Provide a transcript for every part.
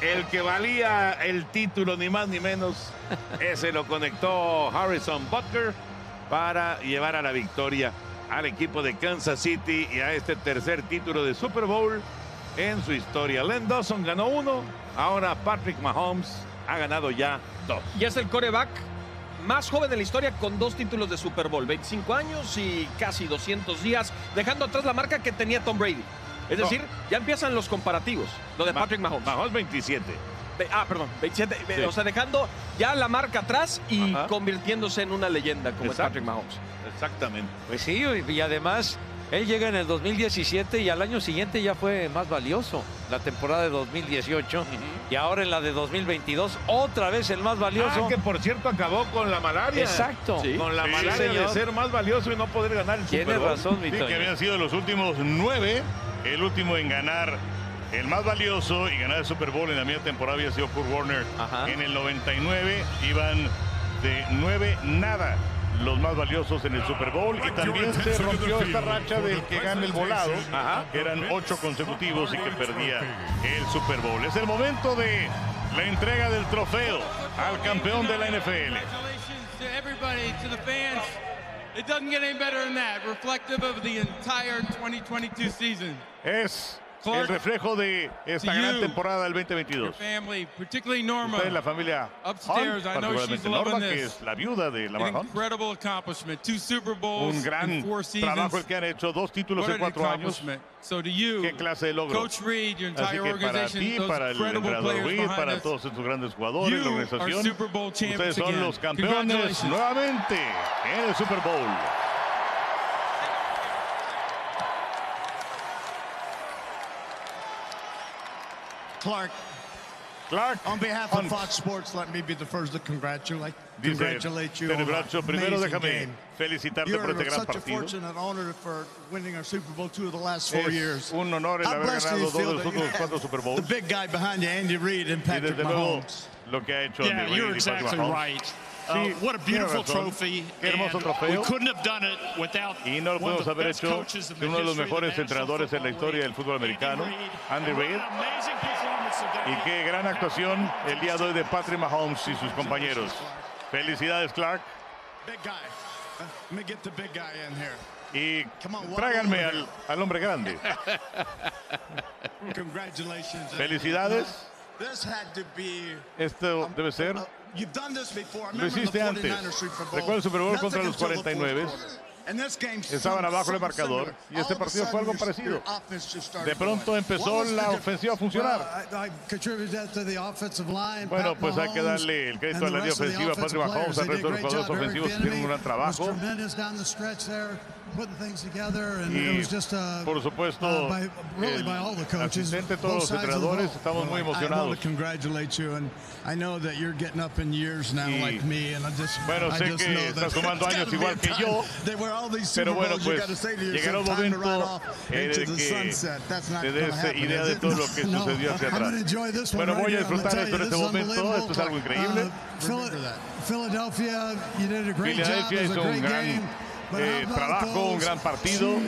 el que valía el título, ni más ni menos, ese lo conectó Harrison Butker para llevar a la victoria al equipo de Kansas City y a este tercer título de Super Bowl en su historia. Len Dawson ganó uno, ahora Patrick Mahomes ha ganado ya dos. Y es el coreback más joven de la historia con dos títulos de Super Bowl, 25 años y casi 200 días, dejando atrás la marca que tenía Tom Brady. Es No. decir, ya empiezan los comparativos, lo de Ma- Patrick Mahomes. Mahomes 27. Ve- Ah, perdón, 27. ve- Sí. O sea, dejando ya la marca atrás y Ajá. convirtiéndose en una leyenda como es. Patrick Mahomes. Exactamente. Pues sí, y además él llega en el 2017 y al año siguiente ya fue más valioso. La temporada de 2018 y ahora en la de 2022 otra vez el más valioso. Ah, que por cierto acabó con la malaria. Exacto. Sí. Con la Sí, malaria señor. de ser más valioso y no poder ganar el Bowl. razón, mi Sí, que habían sido los últimos nueve. El último en ganar el más valioso y ganar el Super Bowl en la misma temporada había sido Kurt Warner. Ajá. En el 99 iban de nueve nada los más valiosos en el Super Bowl y también se rompió esta racha del que gana el volado, Ajá. que eran ocho consecutivos y que perdía el Super Bowl. Es el momento de la entrega del trofeo al campeón de la NFL. It doesn't get any better than that. Reflective of the entire 2022 season. Es el reflejo de esta gran temporada del Your 2022. family, particularly Norma. Ustedes, la familia Upstairs, Hunt, particularmente Norma, que es la viuda de Lamar Hunt. Un gran trabajo el que han hecho, dos títulos en cuatro años. Qué clase de logro. Coach Reed, your Así que para ti, para el entrenador Reed, para todos estos grandes jugadores, la organización. Ustedes son los campeones nuevamente en el Super Bowl. Clark, Clark on behalf Hunt. of Fox Sports, let me be the first to congratulate, Dice congratulate you on an Bracho, primero amazing déjame game. felicitarte You're por este gran such a partido. fortunate honor for winning our Super Bowl two of the last four years. Un honor el haber ganado dos de feel los últimos cuatro Super Bowls. The big guy behind you, Andy Reid and Y Patrick desde luego Mahomes. lo que ha hecho Yeah, Andy you're Reid exactly Mahomes. right. Uh, what a beautiful trophy. Qué hermoso and. We couldn't have done it without Y no lo one of podemos the haber best hecho coaches in the uno de los history of the mejores National entrenadores en la Football historia del League, fútbol americano, Andy Reid. Y qué gran actuación el día de hoy de Patrick Mahomes y sus compañeros. Felicidades, Clark. Y tráiganme al, al hombre grande. Felicidades. Esto debe ser. Uh, Lo hiciste antes. 49ers Super Bowl. Recuerda el Super Bowl contra los until the fourth 49. Estaban abajo el something marcador, y este partido fue algo parecido. De pronto empezó la ofensiva a funcionar. Bueno, pues hay que darle el crédito a la línea ofensiva, Patrick Mahomes, al resto de los jugadores ofensivos que hicieron un gran trabajo. Was tremendous down the stretch there, putting things together, and Y, it was just uh, por supuesto, uh, by, really by all the coaches, asistente, todos los both sides of the entrenadores, ball. estamos muy I want to congratulate you, and I know that you're getting up in years now, Y, like me, and I just, bueno, I sé just que know that sumando años igual a que time. yo. There were all these Super Pero bueno, Bowls, you got to say to yourself, time to ride off into the sunset. That's not going to happen, idea de todo lo que No, sucedió hacia I'm going to atrás. enjoy this one Bueno, right voy a. I'm gonna disfrutar tell esto en you, este this is momento. Esto es algo increíble. Uh, Phila- Remember that. Philadelphia, you did a great job. It was a great game. Eh, trabajo, un gran partido.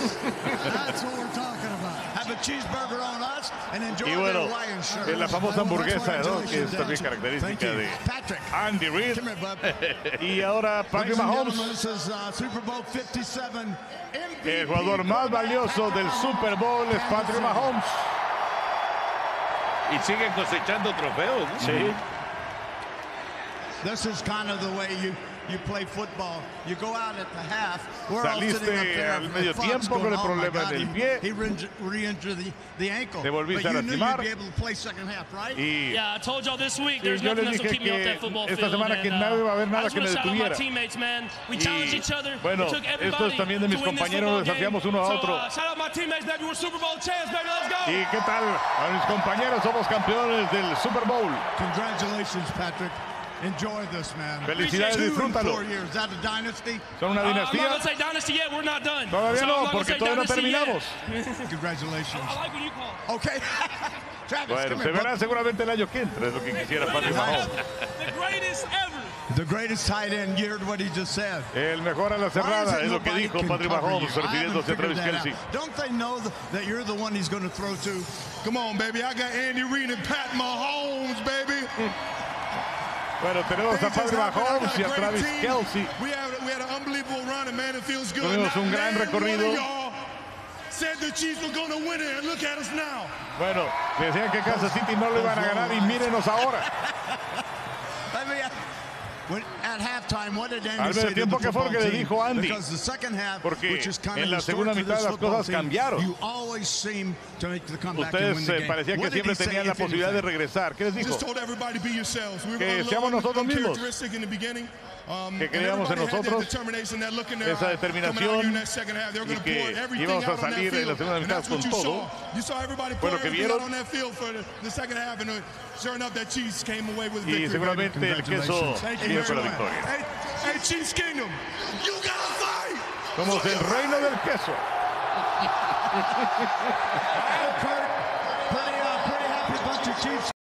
That's what we're talking about. Have a cheeseburger on us and enjoy Y bueno, la famosa hamburguesa, ¿no? que es también característica de. Andy Reid. Y ahora Patrick Mahomes, uh, Super Bowl 57 MVP el jugador más valioso del Super Bowl es Patrick Mahomes. Y siguen cosechando trofeos. ¿no? Sí. This is kind of the way you you play football. You go out at the half. We're all Saliste sitting up there al medio tiempo con el "Oh, problema God, en el he- pie." He re- re-injured the, the ankle. Te volviste but a you knew lastimar. you'd be able to play second half, right? Y Yeah, I told y'all this week there's nothing else will keep me off that football esta field. semana que nadie uh, va a haber nada que me shout out my detuviera. teammates, man. We Y, challenged each other. bueno, esto es everybody también de mis to win this compañeros, desafiamos uno a So, otro. uh, shout out my teammates, baby. We're Super Bowl champs, baby. Let's go. ¿Y qué tal? A mis compañeros somos campeones del Super Bowl. Congratulations, Patrick. Enjoy this, man. Felicidades, Two disfrútalo. four years. Is that a dynasty? Son una not dinastía. gonna say dynasty yet. We're not done. Todavía no, not porque todavía no terminamos. Congratulations. I like when you call. Okay. Travis, Bueno, come se here, verá seguramente el año que entra, es lo que quisiera Patrick Mahomes. The greatest ever. The greatest tight end, you heard what he just said. El mejor a la Why is cerrada, it es lo que nobody dijo can Patrick cover Mahomes you? I refiriéndose a haven't Travis figured that Kelsey. Don't they know that you're the one he's going to throw to? Come on, baby. I got Andy Reid and Pat Mahomes, baby. Bueno, tenemos a got Mahomes y a Travis. Kelsey. We had, we had an unbelievable run, and man, it feels good. Tuvimos un gran recorrido. one of y'all Said the Chiefs were going to win it, and look at us now. Bueno, decían que Kansas City no le iban a ganar y mírenos ahora. Al medio tiempo, ¿qué fue lo que le dijo Andy? Because the second half, Porque which is kind en of la segunda mitad las cosas cambiaron. You always seem to make the comeback and Ustedes eh, parecía que siempre tenían la posibilidad de regresar. ¿Qué les dijo? Que seamos nosotros mismos. Um, Que creíamos en nosotros, esa determinación, y que íbamos a salir en la segunda mitad con todo. Fue lo que vieron. uh, Y seguramente el queso Viene con la victoria. Hey, hey, Chiefs Kingdom, you gotta fight. Somos el reino del queso.